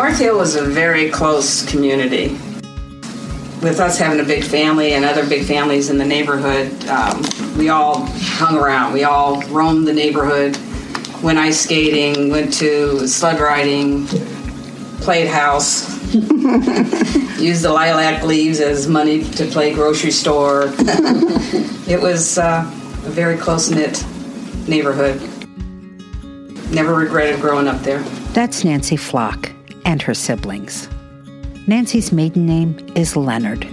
North Hill was a very close community. With us having a big family and other big families in the neighborhood, um, we all hung around. We all roamed the neighborhood, went ice skating, went to sled riding, played house, used the lilac leaves as money to play grocery store. it was uh, a very close knit neighborhood. Never regretted growing up there. That's Nancy Flock and her siblings. Nancy's maiden name is Leonard,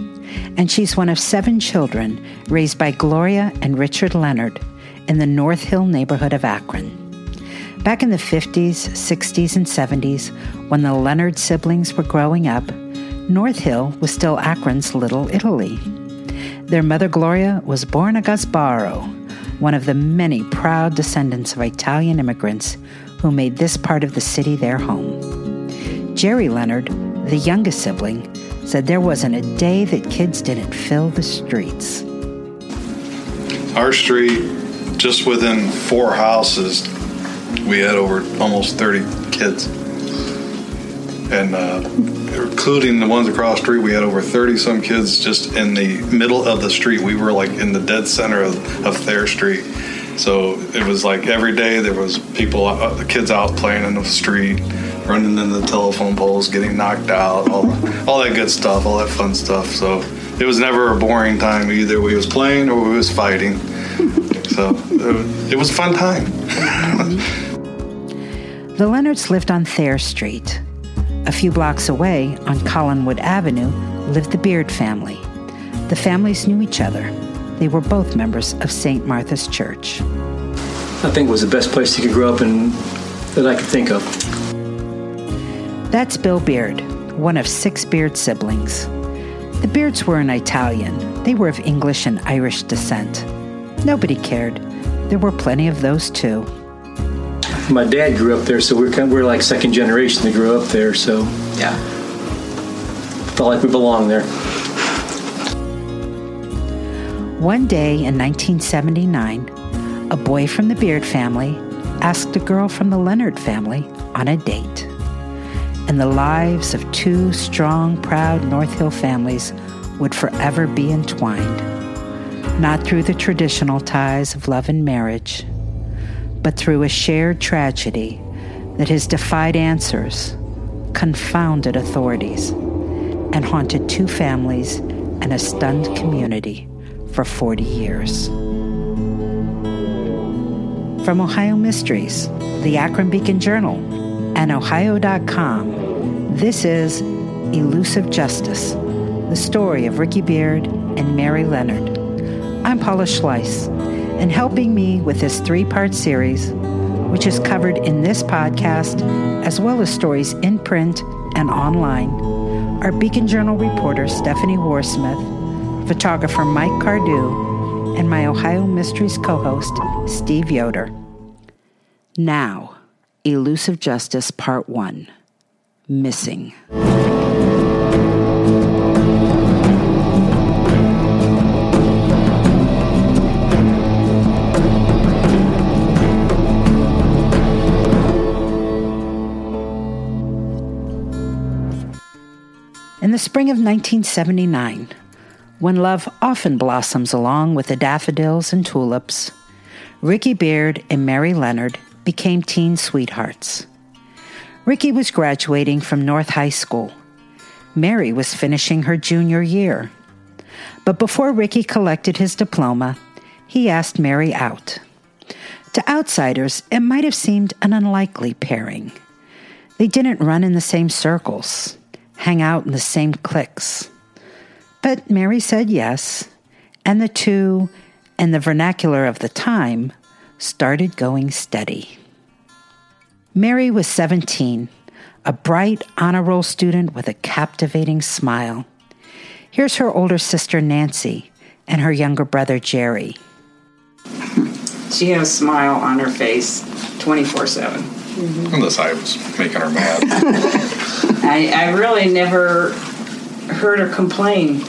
and she's one of seven children raised by Gloria and Richard Leonard in the North Hill neighborhood of Akron. Back in the 50s, 60s, and 70s, when the Leonard siblings were growing up, North Hill was still Akron's Little Italy. Their mother Gloria was born a Gasbaro, one of the many proud descendants of Italian immigrants who made this part of the city their home. Jerry Leonard, the youngest sibling, said there wasn't a day that kids didn't fill the streets. Our street, just within four houses, we had over almost 30 kids. And uh, including the ones across the street, we had over 30 some kids just in the middle of the street. We were like in the dead center of, of Thayer Street. So it was like every day there was people, uh, the kids out playing in the street, running into the telephone poles, getting knocked out, all, all that good stuff, all that fun stuff. So it was never a boring time. Either we was playing or we was fighting. so it, it was a fun time. the Leonards lived on Thayer Street. A few blocks away, on Collinwood Avenue, lived the Beard family. The families knew each other. They were both members of St. Martha's Church. I think it was the best place you could grow up in that I could think of. That's Bill Beard, one of six Beard siblings. The Beards were an Italian. They were of English and Irish descent. Nobody cared. There were plenty of those too. My dad grew up there, so we're kind of, we're like second generation that grew up there. So Yeah. felt like we belonged there. One day in 1979, a boy from the Beard family asked a girl from the Leonard family on a date. And the lives of two strong, proud North Hill families would forever be entwined, not through the traditional ties of love and marriage, but through a shared tragedy that has defied answers, confounded authorities, and haunted two families and a stunned community for 40 years. From Ohio Mysteries, the Akron Beacon Journal, and Ohio.com, this is Elusive Justice, the story of Ricky Beard and Mary Leonard. I'm Paula Schleis, and helping me with this three part series, which is covered in this podcast, as well as stories in print and online, are Beacon Journal reporter Stephanie Warsmith photographer Mike Cardew, and my Ohio Mysteries co host, Steve Yoder. Now, Elusive Justice Part 1 Missing. In the spring of 1979, when love often blossoms along with the daffodils and tulips, Ricky Beard and Mary Leonard became teen sweethearts. Ricky was graduating from North High School. Mary was finishing her junior year. But before Ricky collected his diploma, he asked Mary out. To outsiders, it might have seemed an unlikely pairing. They didn't run in the same circles, hang out in the same cliques. But Mary said yes, and the two, in the vernacular of the time, started going steady. Mary was 17, a bright honor roll student with a captivating smile. Here's her older sister Nancy and her younger brother Jerry. She had a smile on her face 24 7. Mm-hmm. Unless I was making her mad. I, I really never heard her complain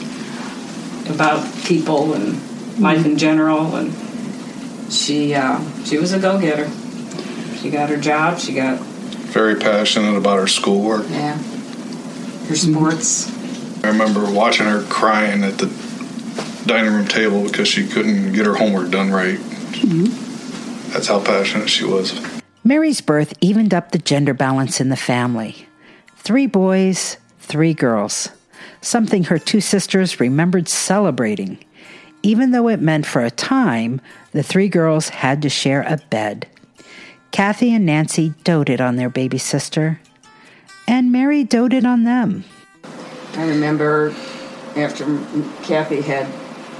about people and life in general. And she uh, she was a go getter. She got her job. She got very passionate about her schoolwork. Yeah. Her sports. I remember watching her crying at the dining room table because she couldn't get her homework done right. That's how passionate she was. Mary's birth evened up the gender balance in the family. Three boys, three girls. Something her two sisters remembered celebrating, even though it meant for a time the three girls had to share a bed. Kathy and Nancy doted on their baby sister, and Mary doted on them. I remember after Kathy had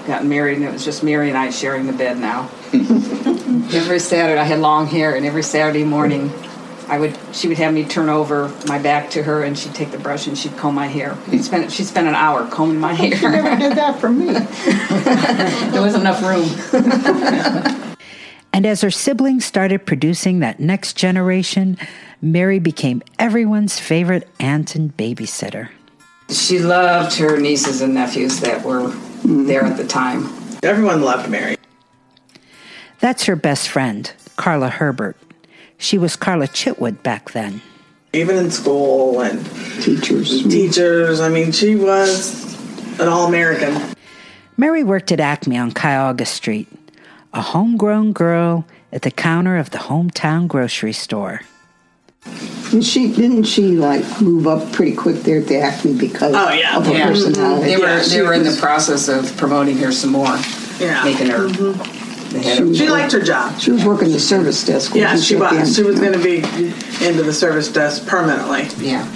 gotten married, and it was just Mary and I sharing the bed now. every Saturday, I had long hair, and every Saturday morning, I would she would have me turn over my back to her, and she'd take the brush and she'd comb my hair. She'd hmm. spend she spent an hour combing my hair. She never did that for me. there wasn't enough room. And as her siblings started producing that next generation, Mary became everyone's favorite aunt and babysitter. She loved her nieces and nephews that were hmm. there at the time. Everyone loved Mary. That's her best friend, Carla Herbert. She was Carla Chitwood back then. Even in school and Teachers. teachers, I mean, she was an all American. Mary worked at Acme on Cuyahoga Street, a homegrown girl at the counter of the hometown grocery store. And she didn't she like move up pretty quick there at the Acme because Oh, yeah. of her Yeah. personality. They were Yeah, she they were in the process of promoting her some more, Yeah. making her mm-hmm. The head of She liked her job. She was working the service desk. Yeah, wasn't she was. end? She was going to be into the service desk permanently. yeah.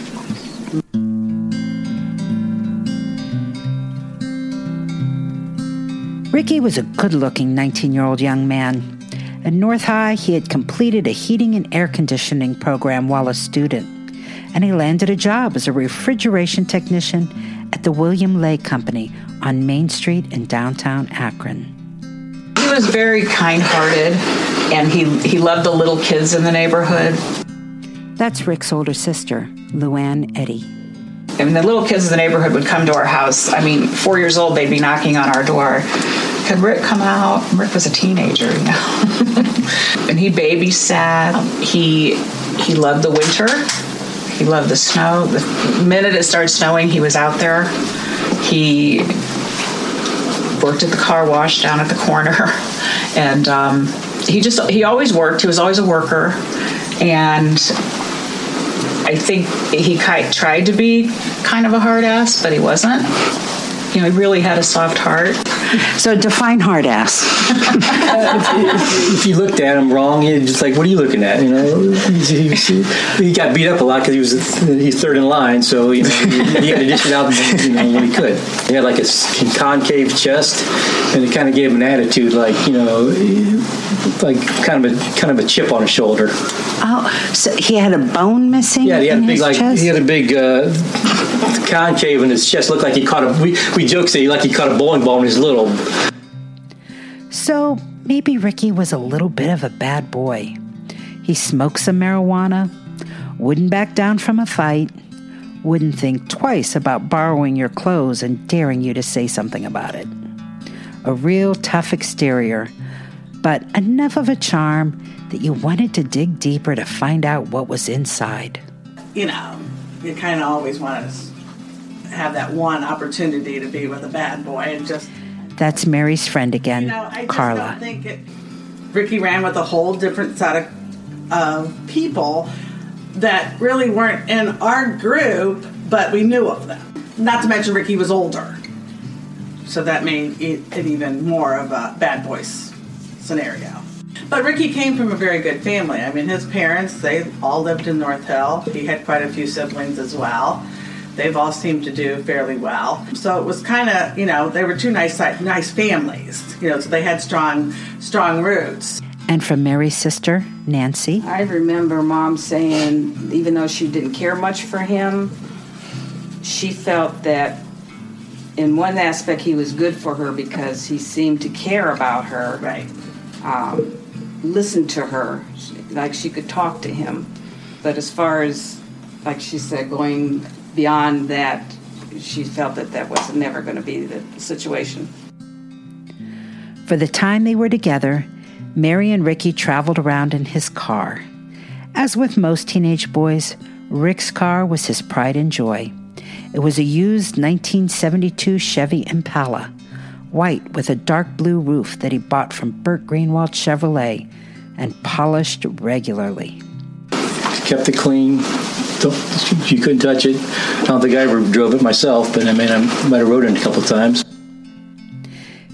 Ricky was a good looking 19 year old young man. At North High, he had completed a heating and air conditioning program while a student, and he landed a job as a refrigeration technician at the William Lay Company on Main Street in downtown Akron. He was very kind-hearted, and he he loved the little kids in the neighborhood. That's Rick's older sister, Luann Eddy. I mean, the little kids in the neighborhood would come to our house. I mean, four years old, they'd be knocking on our door. Could Rick come out? Rick was a teenager, you know. and he babysat. Um, he he loved the winter. He loved the snow. The minute it started snowing, he was out there. He worked at the car wash down at the corner, and um, he just he always worked. He was always a worker, and I think he tried to be kind of a hard ass, but he wasn't. You know, he really had a soft heart. So define hard ass. if you looked at him wrong, he's just like, "What are you looking at?" You know, he, he, he got beat up a lot because he was he's third in line, so you know he, he had to dish it out you know, when he could. He had like a concave chest, and it kind of gave him an attitude, like you know, like kind of a kind of a chip on his shoulder. Oh, so he had a bone missing Yeah, he had in a big like chest? he had a big uh, concave, in his chest looked like he caught a. We, we joke say like he caught a bowling ball when he was little. So maybe Ricky was a little bit of a bad boy. He smoked some marijuana, wouldn't back down from a fight, wouldn't think twice about borrowing your clothes and daring you to say something about it. A real tough exterior, but enough of a charm that you wanted to dig deeper to find out what was inside. You know, you kind of always want to have that one opportunity to be with a bad boy and just That's Mary's friend again, You know, I Carla. it. Ricky ran with a whole different set of uh, people that really weren't in our group, but we knew of them. Not to mention Ricky was older, so that made it, it even more of a bad boys scenario. But Ricky came from a very good family. I mean, his parents, they all lived in North Hill. He had quite a few siblings as well. They've all seemed to do fairly well. So it was kind of, you know, they were two nice nice families, you know, so they had strong strong roots. And from Mary's sister, Nancy. I remember mom saying, even though she didn't care much for him, she felt that in one aspect he was good for her because he seemed to care about her, Right. um, listen to her, like she could talk to him. But as far as, like she said, going beyond that, she felt that that was never going to be the situation. For the time they were together, Mary and Ricky traveled around in his car. As with most teenage boys, Rick's car was his pride and joy. It was a used 1972 Chevy Impala, white with a dark blue roof that he bought from Burt Greenwald Chevrolet and polished regularly. Kept it clean. Don't- You couldn't touch it. I don't think I ever drove it myself, but I mean, I might have rode it a couple times.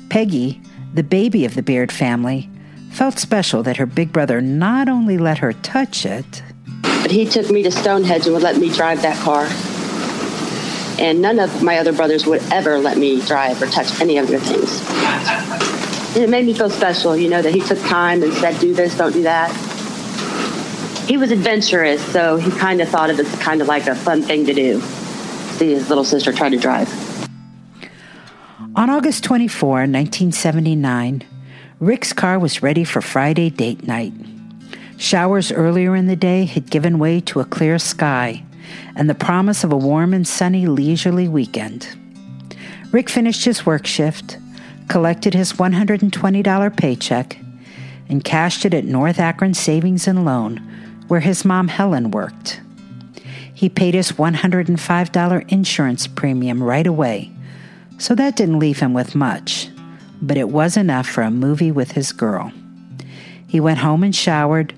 Peggy, the baby of the Beard family, felt special that her big brother not only let her touch it, But he took me to Stonehenge and would let me drive that car. And none of my other brothers would ever let me drive or touch any of their things. And it made me feel special, you know, that he took time and said, do this, don't do that. He was adventurous, so he kind of thought of it as kind of like a fun thing to do. See his little sister try to drive. On August 24, 1979, Rick's car was ready for Friday date night. Showers earlier in the day had given way to a clear sky and the promise of a warm and sunny leisurely weekend. Rick finished his work shift, collected his $120 paycheck, and cashed it at North Akron Savings and Loan, where his mom Helen worked. He paid his $105 insurance premium right away so that didn't leave him with much, but it was enough for a movie with his girl. He went home and showered,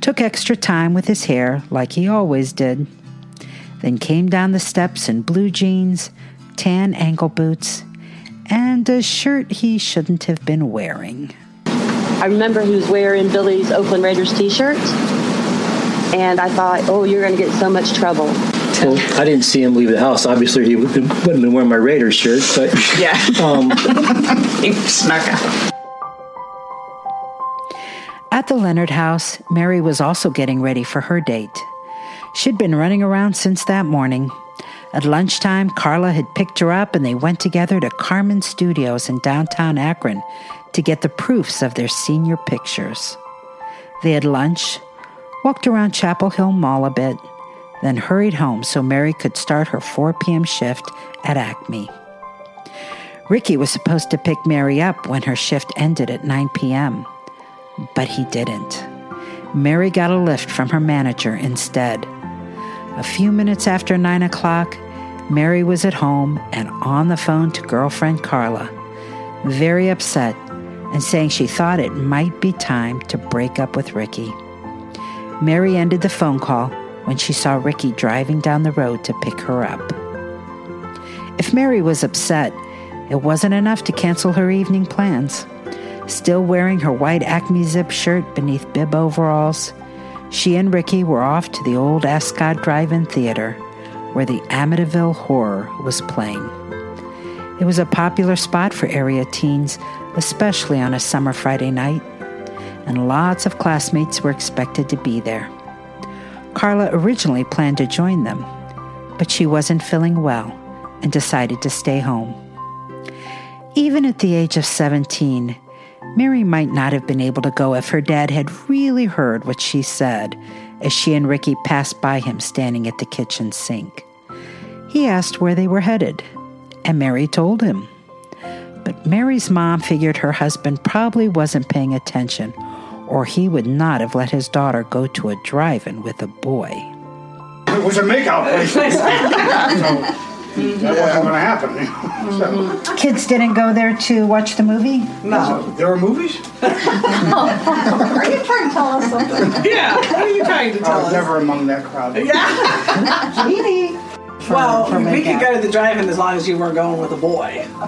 took extra time with his hair like he always did, then came down the steps in blue jeans, tan ankle boots, and a shirt he shouldn't have been wearing. I remember he was wearing Billy's Oakland Raiders t-shirt. And I thought, oh, you're going to get so much trouble. Well, I didn't see him leave the house. Obviously, he wouldn't have been wearing my Raiders shirt, but Yeah. um, he snuck out. At the Leonard house, Mary was also getting ready for her date. She'd been running around since that morning. At lunchtime, Carla had picked her up and they went together to Carmen Studios in downtown Akron to get the proofs of their senior pictures. They had lunch, walked around Chapel Hill Mall a bit, then hurried home so Mary could start her 4 p.m. shift at Acme. Ricky was supposed to pick Mary up when her shift ended at 9 p.m but he didn't. Mary got a lift from her manager instead. A few minutes after nine o'clock, Mary was at home and on the phone to girlfriend Carla, very upset and saying she thought it might be time to break up with Ricky. Mary ended the phone call when she saw Ricky driving down the road to pick her up. If Mary was upset, it wasn't enough to cancel her evening plans. Still wearing her white Acme zip shirt beneath bib overalls, she and Ricky were off to the old Ascot Drive-In Theater, where the Amityville Horror was playing. It was a popular spot for area teens, especially on a summer Friday night, and lots of classmates were expected to be there. Carla originally planned to join them, but she wasn't feeling well and decided to stay home. Even at the age of 17, Mary might not have been able to go if her dad had really heard what she said as she and Ricky passed by him standing at the kitchen sink. He asked where they were headed, and Mary told him. But Mary's mom figured her husband probably wasn't paying attention, or he would not have let his daughter go to a drive in with a boy. It was a makeout place. so that wasn't going to happen. So, Kids didn't go there to watch the movie? no, there were movies. Are you trying to tell us something? yeah. What are you trying to I was us? never among that crowd. Yeah. well, for we could go to the drive-in as long as you weren't going with a boy.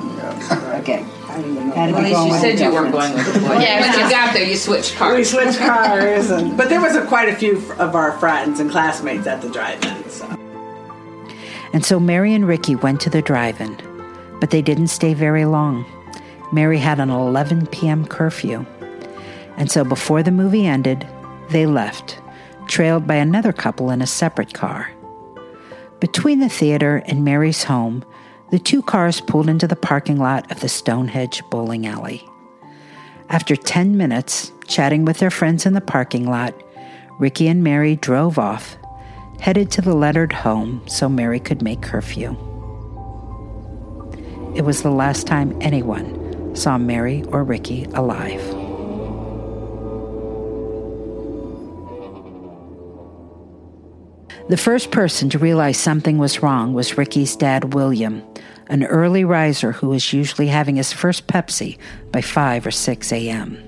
Okay. I didn't know. Well, at least you said you weren't going with the boy. Yeah, Once you got there, you switched cars. We cars. switched cars, and but there was a, quite a few of our friends and classmates at the drive-in. So. And so Mary and Ricky went to the drive in, but they didn't stay very long. Mary had an 11 p.m. curfew. And so before the movie ended, they left, trailed by another couple in a separate car. Between the theater and Mary's home, the two cars pulled into the parking lot of the Stonehenge bowling alley. After 10 minutes chatting with their friends in the parking lot, Ricky and Mary drove off, headed to the Leonard home so Mary could make curfew. It was the last time anyone saw Mary or Ricky alive. The first person to realize something was wrong was Ricky's dad, William, an early riser who was usually having his first Pepsi by 5 or 6 a.m.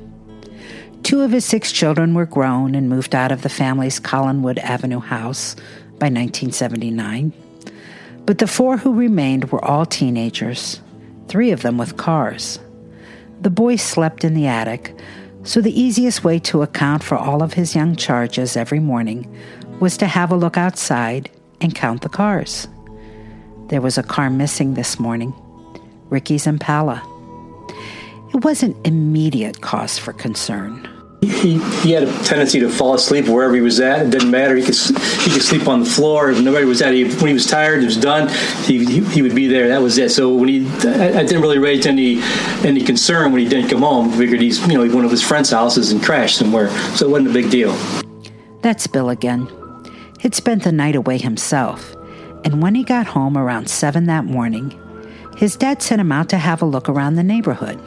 Two of his six children were grown and moved out of the family's Collinwood Avenue house by 1979. But the four who remained were all teenagers, three of them with cars. The boy slept in the attic, so the easiest way to account for all of his young charges every morning was to have a look outside and count the cars. There was a car missing this morning Ricky's Impala. It wasn't immediate cause for concern. He, he had a tendency to fall asleep wherever he was at. It didn't matter. He could he could sleep on the floor. If nobody was at, he, when he was tired, it was done. He, he, he would be there. That was it. So when he, I, I, didn't really raise any any concern when he didn't come home. I figured he's you know one of his friends' houses and crashed somewhere, so it wasn't a big deal. That's Bill again. He'd spent the night away himself, and when he got home around seven that morning, his dad sent him out to have a look around the neighborhood.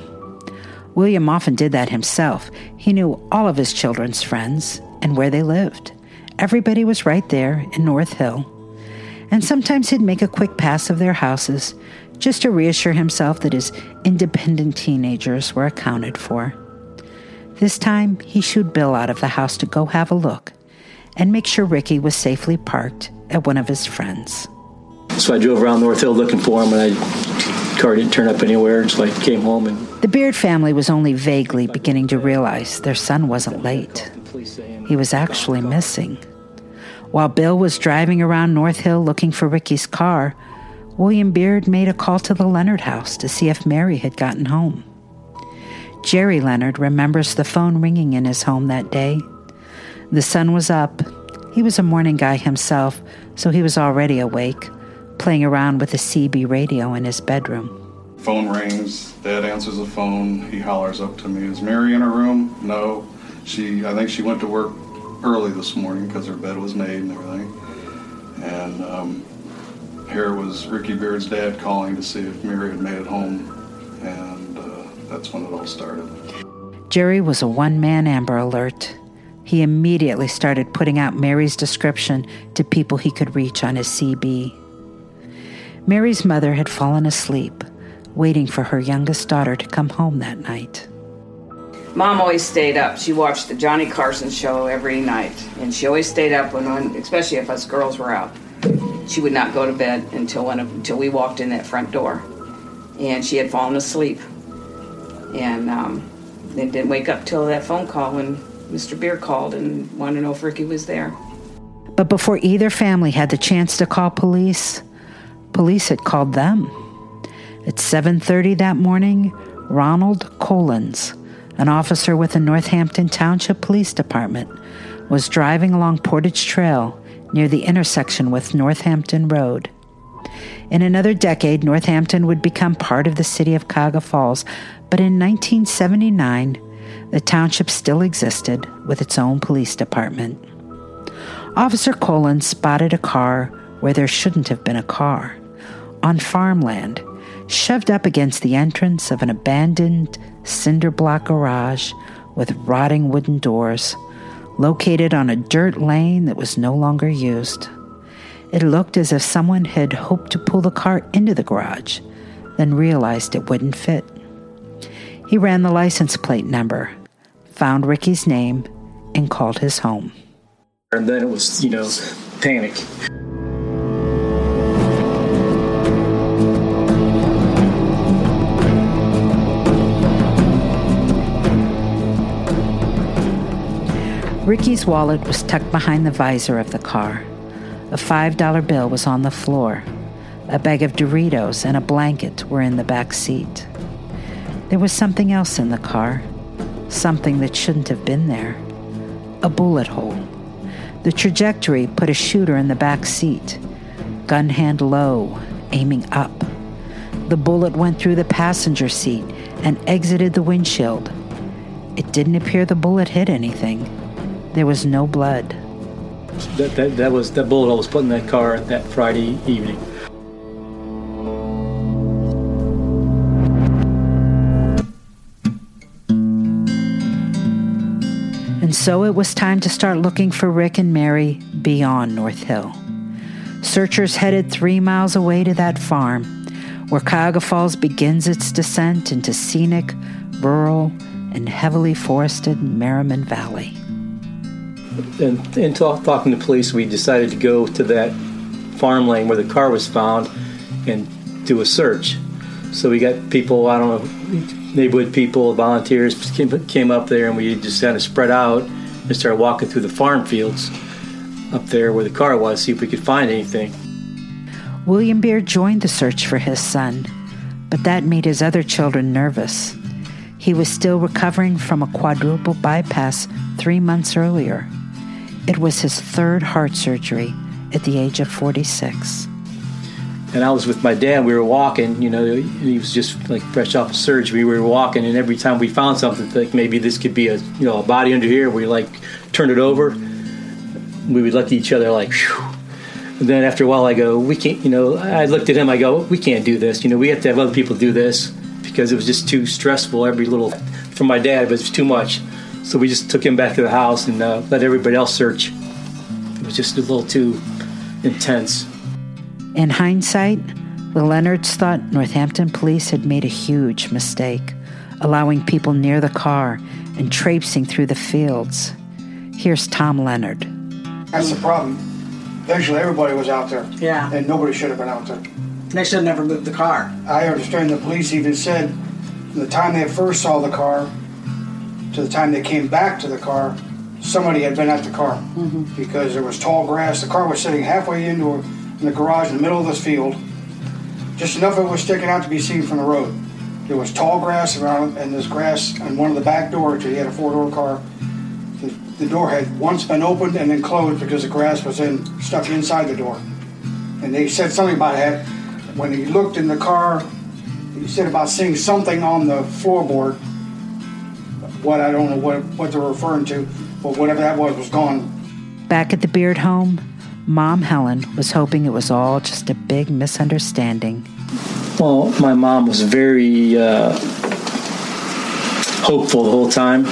William often did that himself. He knew all of his children's friends and where they lived. Everybody was right there in North Hill. And sometimes he'd make a quick pass of their houses just to reassure himself that his independent teenagers were accounted for. This time, he shooed Bill out of the house to go have a look and make sure Ricky was safely parked at one of his friends. So I drove around North Hill looking for him, and I car didn't turn up anywhere. So I came home and the Beard family was only vaguely beginning to realize their son wasn't late. He was actually missing. While Bill was driving around North Hill looking for Ricky's car, William Beard made a call to the Leonard house to see if Mary had gotten home. Jerry Leonard remembers the phone ringing in his home that day. The sun was up. He was a morning guy himself, so he was already awake, playing around with a CB radio in his bedroom. Phone rings. Dad answers the phone. He hollers up to me, "Is Mary in her room?" No. She, I think she went to work early this morning because her bed was made and everything. And um, here was Ricky Beard's dad calling to see if Mary had made it home, and uh, that's when it all started. Jerry was a one-man Amber Alert. He immediately started putting out Mary's description to people he could reach on his CB. Mary's mother had fallen asleep waiting for her youngest daughter to come home that night. Mom always stayed up. She watched the Johnny Carson show every night, and she always stayed up when, when especially if us girls were out. She would not go to bed until until we walked in that front door, and she had fallen asleep, and um, then didn't wake up till that phone call when Mr. Beer called and wanted to know if Ricky was there. But before either family had the chance to call police, police had called them. At 7:30 that morning, Ronald Collins, an officer with the Northampton Township Police Department, was driving along Portage Trail near the intersection with Northampton Road. In another decade, Northampton would become part of the city of Cuyahoga Falls, but in 1979, the township still existed with its own police department. Officer Collins spotted a car where there shouldn't have been a car on farmland shoved up against the entrance of an abandoned cinder block garage with rotting wooden doors, located on a dirt lane that was no longer used. It looked as if someone had hoped to pull the car into the garage, then realized it wouldn't fit. He ran the license plate number, found Ricky's name, and called his home. And then it was, you know, panic. Ricky's wallet was tucked behind the visor of the car. A $5 bill was on the floor. A bag of Doritos and a blanket were in the back seat. There was something else in the car, something that shouldn't have been there. A bullet hole. The trajectory put a shooter in the back seat, gun hand low, aiming up. The bullet went through the passenger seat and exited the windshield. It didn't appear the bullet hit anything. There was no blood. That, that, that was that bullet was put in that car that Friday evening. And so it was time to start looking for Rick and Mary beyond North Hill. Searchers headed three miles away to that farm, where Cuyahoga Falls begins its descent into scenic, rural, and heavily forested Merriman Valley. And in talk, talking to police, we decided to go to that farm lane where the car was found and do a search. So we got people, I don't know, neighborhood people, volunteers came, came up there, and we just kind of spread out and started walking through the farm fields up there where the car was, see if we could find anything. William Beard joined the search for his son, but that made his other children nervous. He was still recovering from a quadruple bypass three months earlier. It was his third heart surgery at the age of 46. And I was with my dad. We were walking, you know, he was just like fresh off of surgery. We were walking, and every time we found something, like maybe this could be a, you know, a body under here, we like turned it over. We would look at each other like, Phew. And then after a while, I go, we can't, you know, I looked at him, I go, we can't do this. You know, we have to have other people do this because it was just too stressful. Every little, for my dad, it was too much. So we just took him back to the house and uh, let everybody else search. It was just a little too intense. In hindsight, the Leonards thought Northampton police had made a huge mistake, allowing people near the car and traipsing through the fields. Here's Tom Leonard. That's the problem. Eventually, everybody was out there. Yeah. And nobody should have been out there. They should have never moved the car. I understand the police even said from the time they first saw the car to the time they came back to the car, somebody had been at the car mm-hmm. because there was tall grass. The car was sitting halfway into a, in the garage in the middle of this field. Just enough of it was sticking out to be seen from the road. There was tall grass around and this grass on one of the back doors. He had a four-door car. The, the door had once been opened and then closed because the grass was in stuck inside the door. And they said something about that. When he looked in the car, he said about seeing something on the floorboard. What I don't know what what they're referring to, but whatever that was was gone. Back at the Beard home, Mom Helen was hoping it was all just a big misunderstanding. Well, my mom was very uh, hopeful the whole time.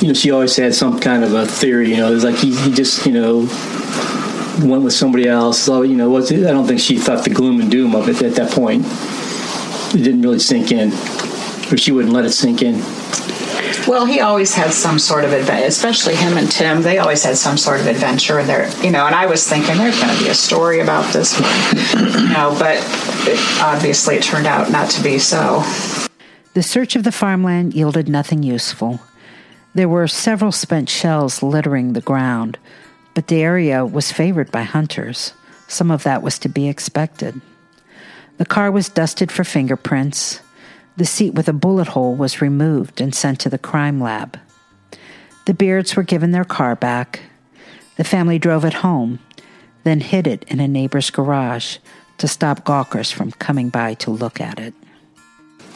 You know, she always had some kind of a theory. You know, it was like he, he just, you know, went with somebody else. So, you know, was I don't think she thought the gloom and doom of it at that point. It didn't really sink in, or she wouldn't let it sink in. Well, he always had some sort of adventure, especially him and Tim. They always had some sort of adventure there, you know. And I was thinking there's going to be a story about this one, you know, but it, obviously it turned out not to be so. The search of the farmland yielded nothing useful. There were several spent shells littering the ground, but the area was favored by hunters. Some of that was to be expected. The car was dusted for fingerprints. The seat with a bullet hole was removed and sent to the crime lab. The Beards were given their car back. The family drove it home, then hid it in a neighbor's garage to stop gawkers from coming by to look at it.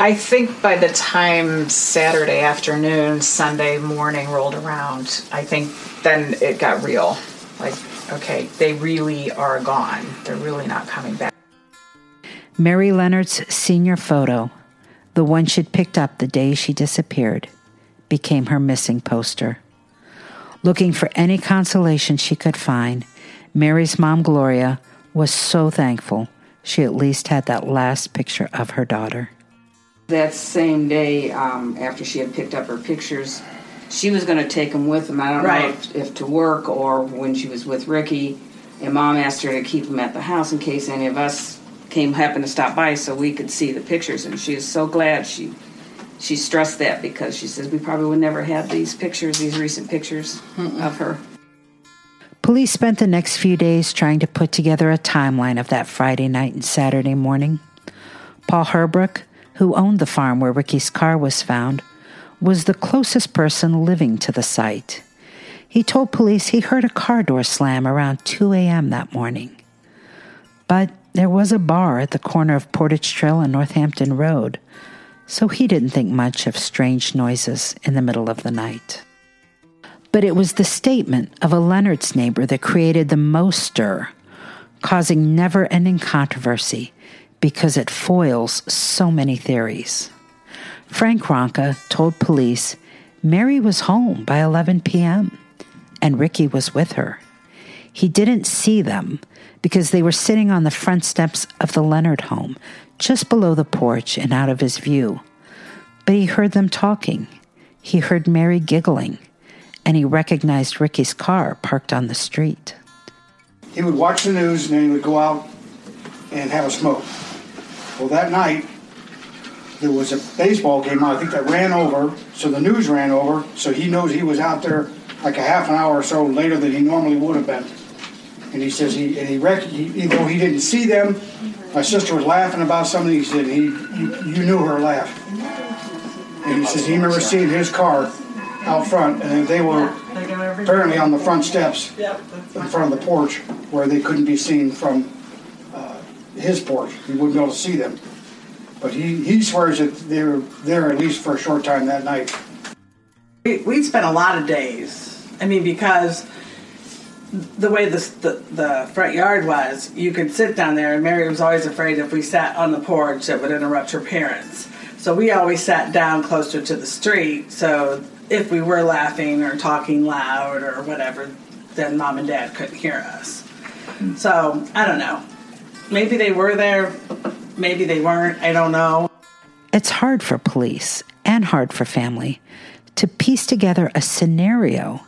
I think by the time Saturday afternoon, Sunday morning rolled around, I think then it got real. Like, okay, they really are gone. They're really not coming back. Mary Leonard's senior photo, the one she'd picked up the day she disappeared, became her missing poster. Looking for any consolation she could find, Mary's mom, Gloria, was so thankful she at least had that last picture of her daughter. That same day, um, after she had picked up her pictures, she was going to take them with them. I don't know if, if to work or when she was with Ricky. And mom asked her to keep them at the house in case any of us came happened to stop by so we could see the pictures. And she is so glad she she stressed that because she says we probably would never have these pictures, these recent pictures of her. Police spent the next few days trying to put together a timeline of that Friday night and Saturday morning. Paul Herbrook, who owned the farm where Ricky's car was found, was the closest person living to the site. He told police he heard a car door slam around 2 a.m. that morning. But there was a bar at the corner of Portage Trail and Northampton Road, so he didn't think much of strange noises in the middle of the night. But it was the statement of a Leonard's neighbor that created the most stir, causing never ending controversy because it foils so many theories. Frank Ronca told police Mary was home by 11 p.m., and Ricky was with her. He didn't see them because they were sitting on the front steps of the Leonard home, just below the porch and out of his view. But he heard them talking. He heard Mary giggling, and he recognized Ricky's car parked on the street. He would watch the news and then he would go out and have a smoke. Well, that night, there was a baseball game, I think, that ran over, so the news ran over, so he knows he was out there like a half an hour or so later than he normally would have been. And he says he, and he, rec- he even though he didn't see them, my sister was laughing about something. He said he, you, you knew her laugh. And he says he remember seeing his car out front, and they were apparently on the front steps in front of the porch where they couldn't be seen from uh, his porch. He wouldn't be able to see them. But he, he swears that they were there at least for a short time that night. We, we spent a lot of days. I mean, because the way the, the, the front yard was, you could sit down there, and Mary was always afraid if we sat on the porch that would interrupt her parents. So we always sat down closer to the street. So if we were laughing or talking loud or whatever, then mom and dad couldn't hear us. Hmm. So I don't know. Maybe they were there, maybe they weren't. I don't know. It's hard for police and hard for family to piece together a scenario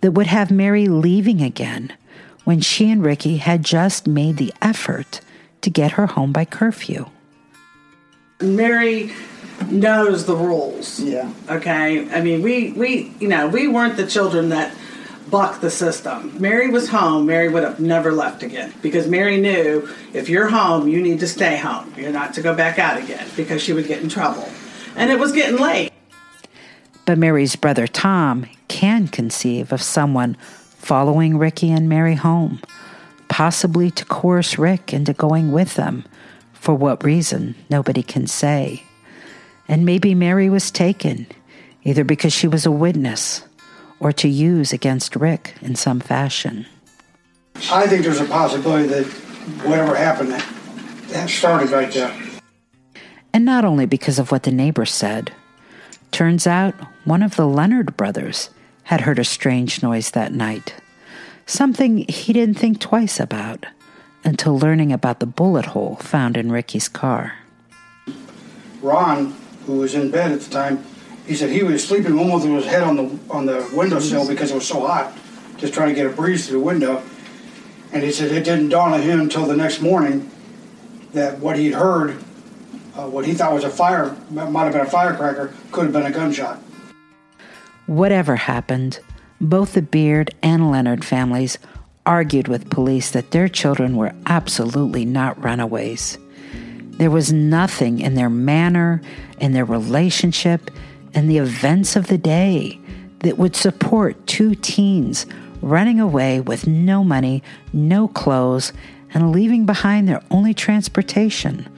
that would have Mary leaving again when she and Ricky had just made the effort to get her home by curfew. Mary knows the rules. Yeah. Okay. I mean, we we you know we weren't the children that bucked the system. Mary was home. Mary would have never left again because Mary knew if you're home, you need to stay home. You're not to go back out again because she would get in trouble. And it was getting late. But Mary's brother Tom can conceive of someone following Ricky and Mary home, possibly to coerce Rick into going with them. For what reason, nobody can say. And maybe Mary was taken, either because she was a witness or to use against Rick in some fashion. I think there's a possibility that whatever happened, that, started right there. And not only because of what the neighbor said. Turns out one of the Leonard brothers had heard a strange noise that night, something he didn't think twice about until learning about the bullet hole found in Ricky's car. Ron, who was in bed at the time, he said he was sleeping almost with his head on the on the windowsill because it was so hot, just trying to get a breeze through the window. And he said it didn't dawn on him until the next morning that what he'd heard, uh, what he thought was a fire, might have been a firecracker, could have been a gunshot. Whatever happened, both the Beard and Leonard families argued with police that their children were absolutely not runaways. There was nothing in their manner, in their relationship, and the events of the day that would support two teens running away with no money, no clothes, and leaving behind their only transportation.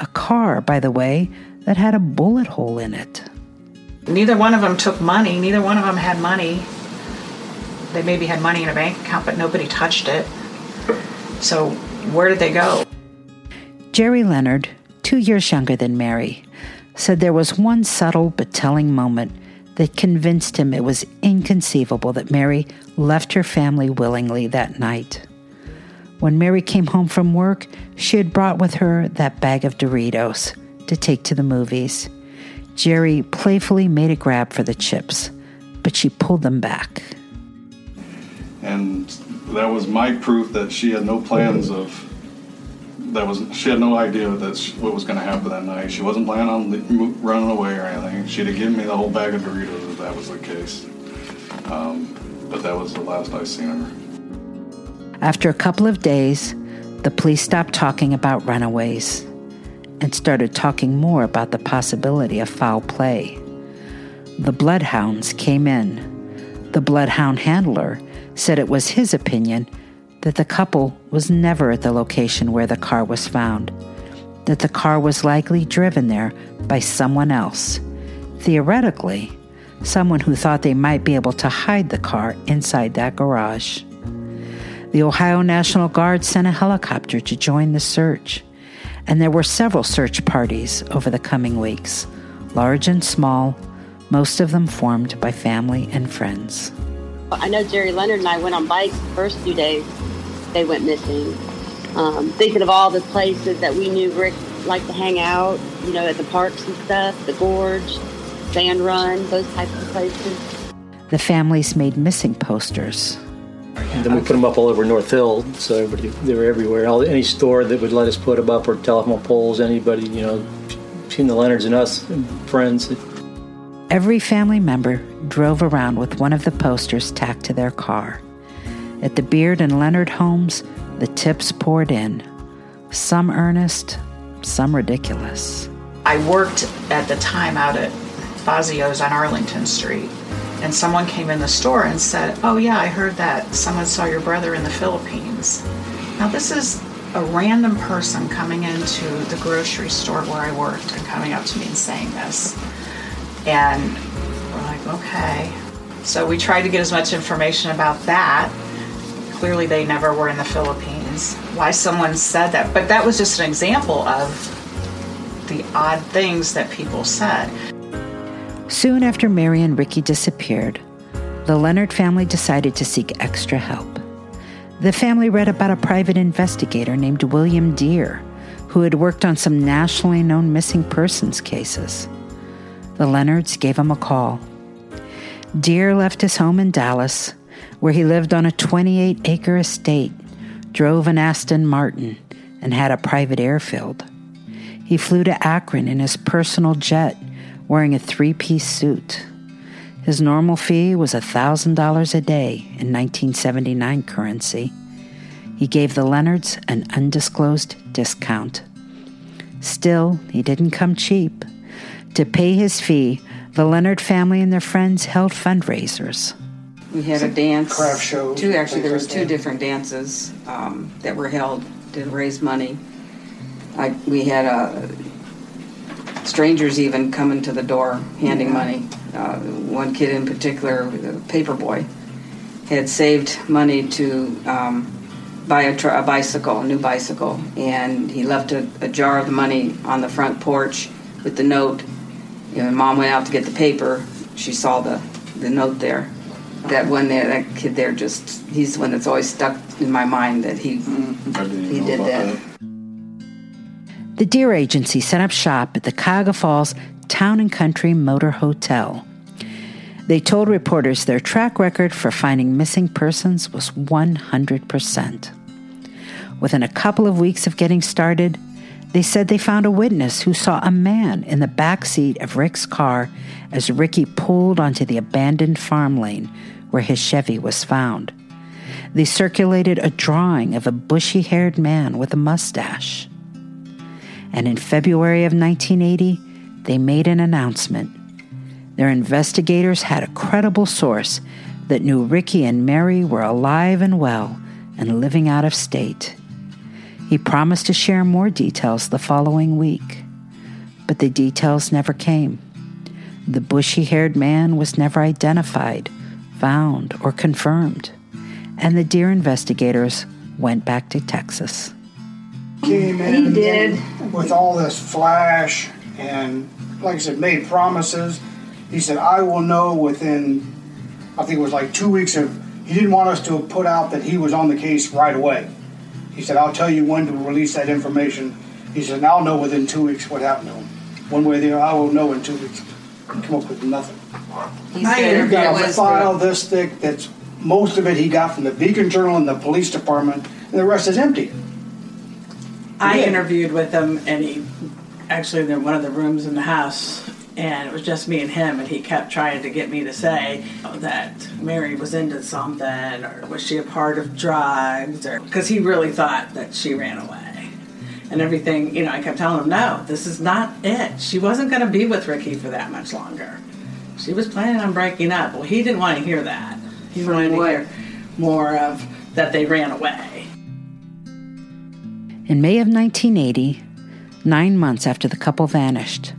A car, by the way, that had a bullet hole in it. Neither one of them took money. Neither one of them had money. They maybe had money in a bank account, but nobody touched it. So where did they go? Jerry Leonard, two years younger than Mary, said there was one subtle but telling moment that convinced him it was inconceivable that Mary left her family willingly that night. When Mary came home from work, she had brought with her that bag of Doritos to take to the movies. Jerry playfully made a grab for the chips, but she pulled them back. and that was my proof that she had no plans of that was she had no idea that what was going to happen that night. She wasn't planning on running away or anything. She'd have given me the whole bag of Doritos if that was the case. Um, but that was the last I seen her. After a couple of days, the police stopped talking about runaways and started talking more about the possibility of foul play. The bloodhounds came in. The bloodhound handler said it was his opinion that the couple was never at the location where the car was found, that the car was likely driven there by someone else, theoretically, someone who thought they might be able to hide the car inside that garage. The Ohio National Guard sent a helicopter to join the search, and there were several search parties over the coming weeks, large and small, most of them formed by family and friends. I know Jerry Leonard and I went on bikes the first few days they went missing. Um, thinking of all the places that we knew Rick liked to hang out, you know, at the parks and stuff, the gorge, sand run, those types of places. The families made missing posters. And then we put them up all over North Hill, so everybody they were everywhere. All, any store that would let us put them up, or telephone poles, anybody, you know, between the Leonards and us, and friends. Every family member drove around with one of the posters tacked to their car. At the Beard and Leonard homes, the tips poured in. Some earnest, some ridiculous. I worked at the time out at Fazio's on Arlington Street, and someone came in the store and said, Oh, yeah, I heard that someone saw your brother in the Philippines. Now, this is a random person coming into the grocery store where I worked and coming up to me and saying this. And we're like, okay. So we tried to get as much information about that. Clearly, they never were in the Philippines. Why someone said that. But that was just an example of the odd things that people said. Soon after Mary and Ricky disappeared, the Leonard family decided to seek extra help. The family read about a private investigator named William Dear, who had worked on some nationally known missing persons cases. The Leonards gave him a call. Dear left his home in Dallas, where he lived on a 28 acre estate, drove an Aston Martin, and had a private airfield. He flew to Akron in his personal jet, wearing a three piece suit. His normal fee was $1,000 a day in 1979 currency. He gave the Leonards an undisclosed discount. Still, he didn't come cheap. To pay his fee, the Leonard family and their friends held fundraisers. We had a dance. craft shows, Two, actually, there was two different dances um, that were held to raise money. I, we had uh, strangers even coming to the door handing money. Uh, one kid in particular, the paper boy, had saved money to um, buy a, tr- a bicycle, a new bicycle, and he left a, a jar of the money on the front porch with the note. You know, mom went out to get the paper. She saw the, the note there. That one there, that kid there, just he's the one that's always stuck in my mind that he didn't he did about that. The Dear Agency set up shop at the Cuyahoga Falls Town and Country Motor Hotel. They told reporters their track record for finding missing persons was 100%. Within a couple of weeks of getting started, they said they found a witness who saw a man in the back seat of Rick's car as Ricky pulled onto the abandoned farm lane where his Chevy was found. They circulated a drawing of a bushy haired man with a mustache. And in February of 1980, they made an announcement. Their investigators had a credible source that knew Ricky and Mary were alive and well and living out of state. He promised to share more details the following week, but the details never came. The bushy haired man was never identified, found, or confirmed, and the Dear investigators went back to Texas. Came in with all this flash and, like I said, made promises. He said, I will know within, I think it was like two weeks of, he didn't want us to put out that he was on the case right away. He said, I'll tell you when to release that information. He said, and I'll know within two weeks what happened to him. One way or the other, I will know in two weeks. Come up with nothing. He's I there. He got a was file this thick that's, most of it he got from the Beacon Journal and the police department, and the rest is empty. I Yeah. interviewed with him, and he actually in one of the rooms in the house, and it was just me and him, and he kept trying to get me to say that Mary was into something, or was she a part of drugs, or because he really thought that she ran away. And everything, you know, I kept telling him, no, this is not it. She wasn't going to be with Ricky for that much longer. She was planning on breaking up. Well, he didn't want to hear that. He wanted to hear more of that they ran away. In May of 1980, nine months after the couple vanished,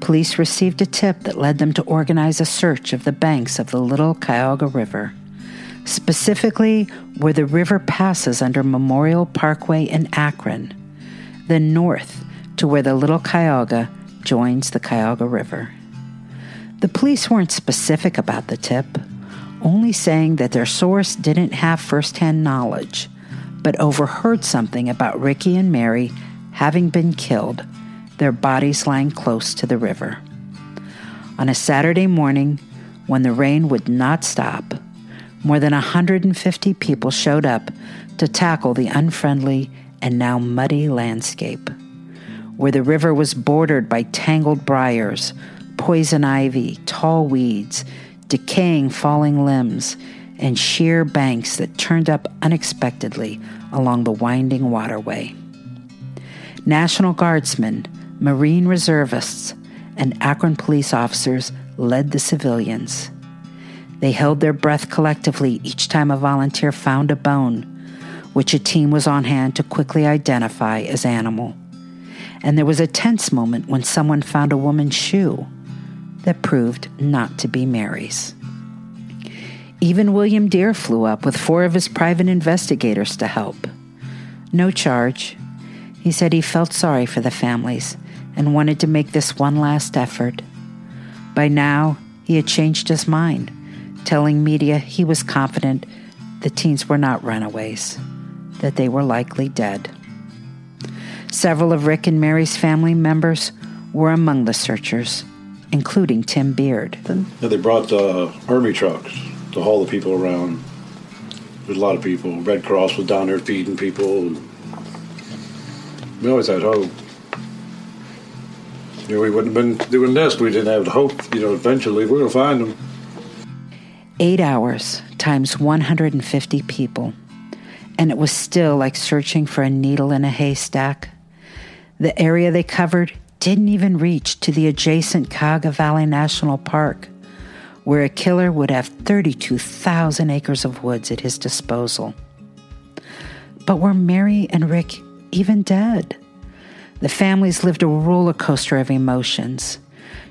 police received a tip that led them to organize a search of the banks of the Little Cuyahoga River, specifically where the river passes under Memorial Parkway in Akron, then north to where the Little Cuyahoga joins the Cuyahoga River. The police weren't specific about the tip, only saying that their source didn't have firsthand knowledge, but overheard something about Ricky and Mary having been killed, their bodies lying close to the river. On a Saturday morning, when the rain would not stop, more than 150 people showed up to tackle the unfriendly and now muddy landscape, where the river was bordered by tangled briars, poison ivy, tall weeds, decaying falling limbs, and sheer banks that turned up unexpectedly along the winding waterway. National Guardsmen, Marine reservists, and Akron police officers led the civilians. They held their breath collectively each time a volunteer found a bone, which a team was on hand to quickly identify as animal. And there was a tense moment when someone found a woman's shoe that proved not to be Mary's. Even William Dear flew up with four of his private investigators to help. No charge. He said he felt sorry for the families and wanted to make this one last effort. By now, he had changed his mind, telling media he was confident the teens were not runaways, that they were likely dead. Several of Rick and Mary's family members were among the searchers, including Tim Beard. They brought army trucks to haul the people around. There's a lot of people. Red Cross was down there feeding people. We always had hope. You know, we wouldn't have been doing this. We didn't have the hope. You know, eventually we're gonna find them. Eight hours times 150 people, and it was still like searching for a needle in a haystack. The area they covered didn't even reach to the adjacent Cuyahoga Valley National Park, where a killer would have 32,000 acres of woods at his disposal. But were Mary and Rick even dead? The families lived a roller coaster of emotions.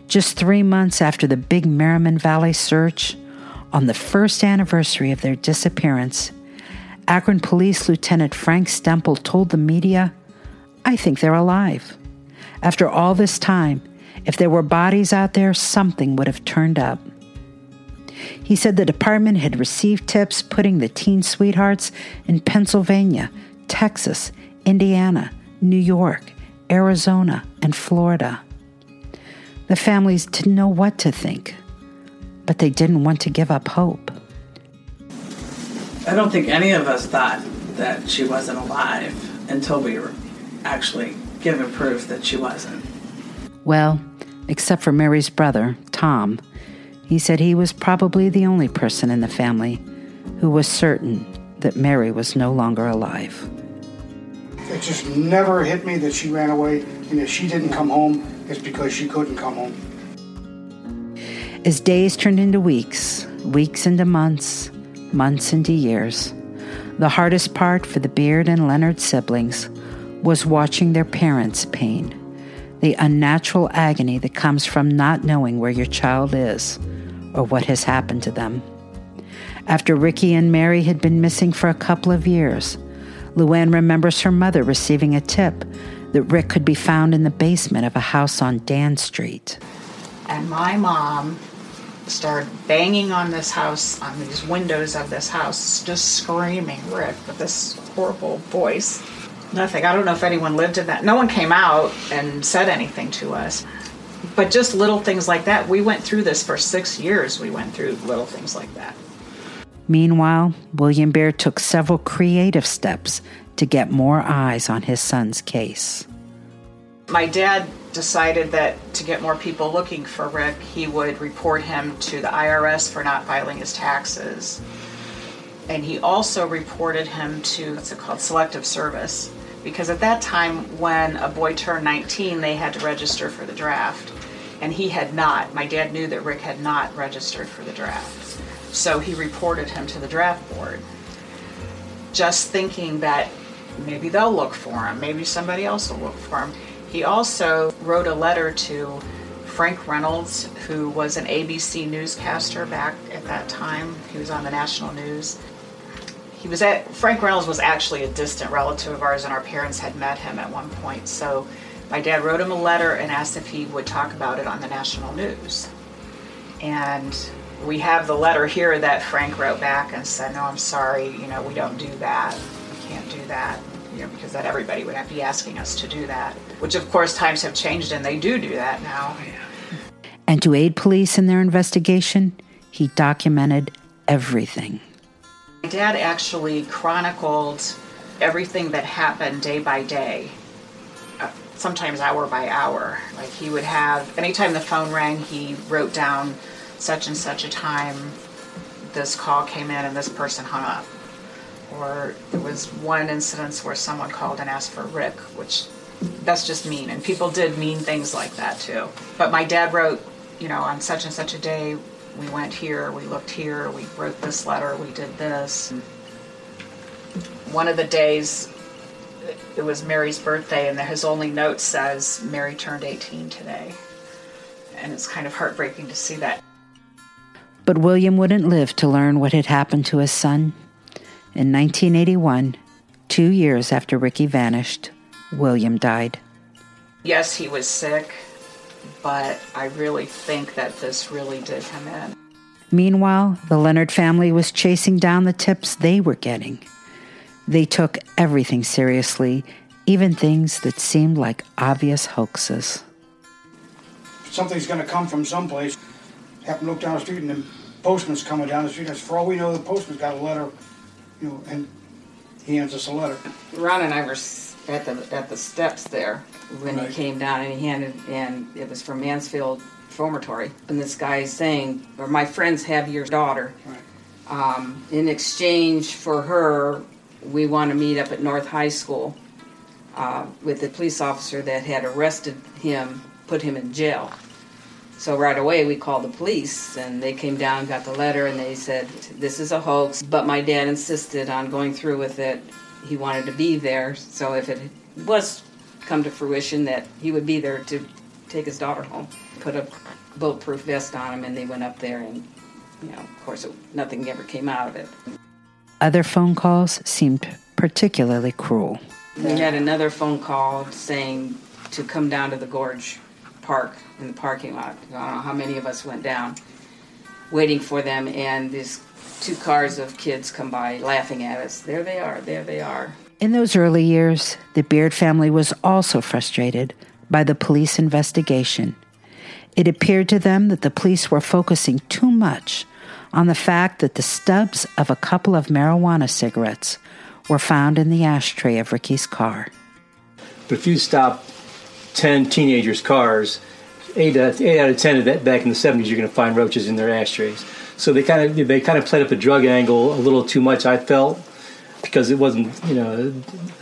Just three months after the big Merriman Valley search, on the first anniversary of their disappearance, Akron Police Lieutenant Frank Stemple told the media, I think they're alive. After all this time, if there were bodies out there, something would have turned up. He said the department had received tips putting the teen sweethearts in Pennsylvania, Texas, Indiana, New York, Arizona, and Florida. The families didn't know what to think, but they didn't want to give up hope. I don't think any of us thought that she wasn't alive until we were actually given proof that she wasn't. Well, except for Mary's brother, Tom. He said he was probably the only person in the family who was certain that Mary was no longer alive. It just never hit me that she ran away, and if she didn't come home, it's because she couldn't come home. As days turned into weeks, weeks into months, months into years, the hardest part for the Beard and Leonard siblings was watching their parents' pain, the unnatural agony that comes from not knowing where your child is or what has happened to them. After Ricky and Mary had been missing for a couple of years, Luann remembers her mother receiving a tip that Rick could be found in the basement of a house on Dan Street. And my mom started banging on this house, on these windows of this house, just screaming Rick with this horrible voice. Nothing. I don't know if anyone lived in that. No one came out and said anything to us. But just little things like that. We went through this for six years. We went through little things like that. Meanwhile, William Beard took several creative steps to get more eyes on his son's case. My dad decided that to get more people looking for Rick, he would report him to the IRS for not filing his taxes. And he also reported him to what's it called, selective service. Because at that time, when a boy turned 19, they had to register for the draft. And he had not. My dad knew that Rick had not registered for the draft. So he reported him to the draft board. Just thinking that maybe they'll look for him, maybe somebody else will look for him. He also wrote a letter to Frank Reynolds, who was an ABC newscaster back at that time. He was on the national news. He was at Frank Reynolds was actually a distant relative of ours, and our parents had met him at one point. So my dad wrote him a letter and asked if he would talk about it on the national news. And we have the letter here that Frank wrote back and said, "No, I'm sorry. You know, we don't do that. We can't do that." You know, because that everybody would have to be asking us to do that. Which, of course, times have changed and they do do that now. Oh, and to aid police in their investigation, he documented everything. My dad actually chronicled everything that happened day by day, sometimes hour by hour. Like he would have, anytime the phone rang, he wrote down such and such a time this call came in and this person hung up. Or there was one incident where someone called and asked for Rick, which that's just mean. And people did mean things like that too. But my dad wrote, you know, on such and such a day, we went here, we looked here, we wrote this letter, we did this. One of the days, it was Mary's birthday, and his only note says, Mary turned 18 today. And it's kind of heartbreaking to see that. But William wouldn't live to learn what had happened to his son. In 1981, two years after Ricky vanished, William died. Yes, he was sick, but I really think that this really did come in. Meanwhile, the Leonard family was chasing down the tips they were getting. They took everything seriously, even things that seemed like obvious hoaxes. Something's going to come from someplace. Happen to look down the street and the postman's coming down the street. I said, for all we know, the postman's got a letter, you know, and he hands us a letter. Ron and I were at the at the steps there when Right. he came down and he handed and it was from Mansfield Reformatory and this guy is saying, or my friends have your daughter. Right. Um, in exchange for her, we want to meet up at North High School uh, with the police officer that had arrested him, put him in jail. So right away we called the police and they came down, got the letter, and they said this is a hoax. But my dad insisted on going through with it. He wanted to be there, so if it was come to fruition that he would be there to take his daughter home. Put a bulletproof vest on him, and they went up there, and you know, of course, it, nothing ever came out of it. Other phone calls seemed particularly cruel. We had another phone call saying to come down to the Gorge Park in the parking lot. I don't know how many of us went down, waiting for them, and these two cars of kids come by laughing at us. There they are, there they are. In those early years, the Beard family was also frustrated by the police investigation. It appeared to them that the police were focusing too much on the fact that the stubs of a couple of marijuana cigarettes were found in the ashtray of Ricky's car. But if you stop 10 teenagers' cars, eight out, eight out of 10 of that back in the 70s, you're going to find roaches in their ashtrays. So they kind of they kind of played up the drug angle a little too much, I felt, because it wasn't, you know,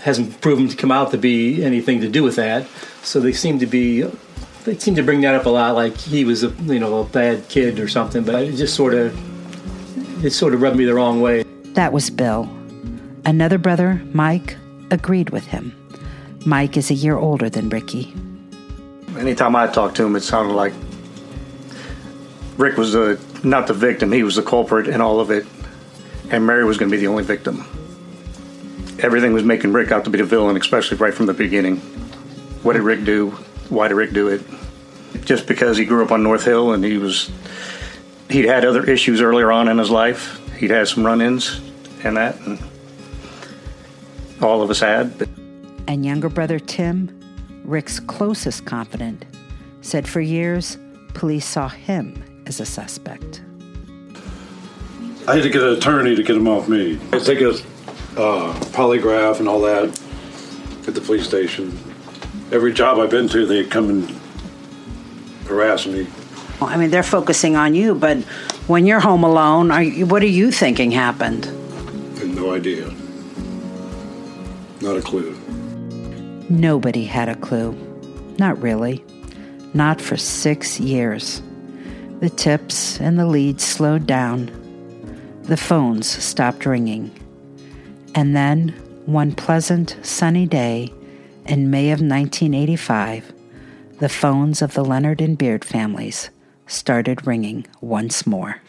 hasn't proven to come out to be anything to do with that. So they seem to be, they seem to bring that up a lot, like he was a, you know, a bad kid or something. But it just sort of, it sort of rubbed me the wrong way. That was Bill. Another brother, Mike, agreed with him. Mike is a year older than Ricky. Anytime I talked to him, it sounded like Rick was the, not the victim, he was the culprit in all of it, and Mary was going to be the only victim. Everything was making Rick out to be the villain, especially right from the beginning. What did Rick do? Why did Rick do it? Just because he grew up on North Hill and he was, he'd had other issues earlier on in his life. He'd had some run-ins and that, and all of us had. But And younger brother Tim, Rick's closest confidant, said for years police saw him as a suspect. I had to get an attorney to get him off me. I take a uh, polygraph and all that at the police station. Every job I've been to, they come and harass me. I mean, they're focusing on you, but when you're home alone, are you, what are you thinking happened? I had no idea. Not a clue. Nobody had a clue. Not really. Not for six years. The tips and the leads slowed down. The phones stopped ringing. And then, one pleasant, sunny day in May of 1985, the phones of the Leonard and Beard families started ringing once more.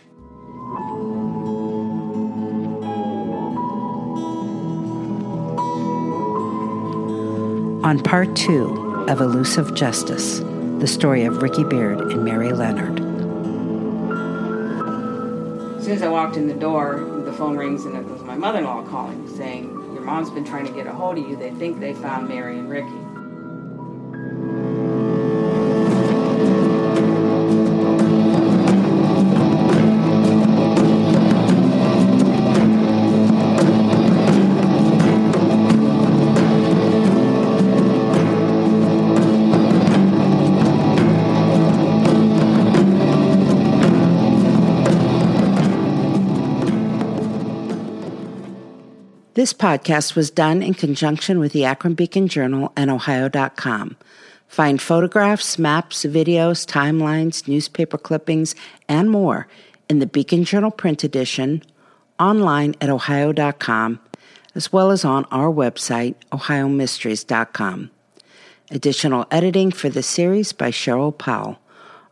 On part two of Elusive Justice, the story of Ricky Beard and Mary Leonard. As soon as I walked in the door, the phone rings and it was my mother-in-law calling, saying, "Your mom's been trying to get a hold of you. They think they found Mary and Ricky." This podcast was done in conjunction with the Akron Beacon Journal and Ohio.com. Find photographs, maps, videos, timelines, newspaper clippings, and more in the Beacon Journal print edition, online at Ohio.com, as well as on our website, OhioMysteries.com. Additional editing for the series by Cheryl Powell.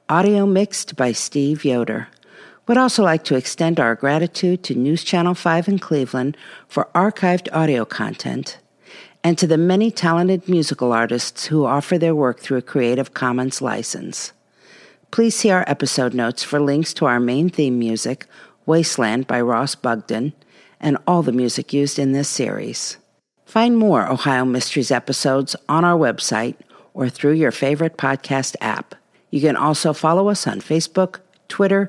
Audio mixed by Steve Yoder. Would also like to extend our gratitude to News Channel 5 in Cleveland for archived audio content and to the many talented musical artists who offer their work through a Creative Commons license. Please see our episode notes for links to our main theme music, Wasteland by Ross Bugden, and all the music used in this series. Find more Ohio Mysteries episodes on our website or through your favorite podcast app. You can also follow us on Facebook, Twitter,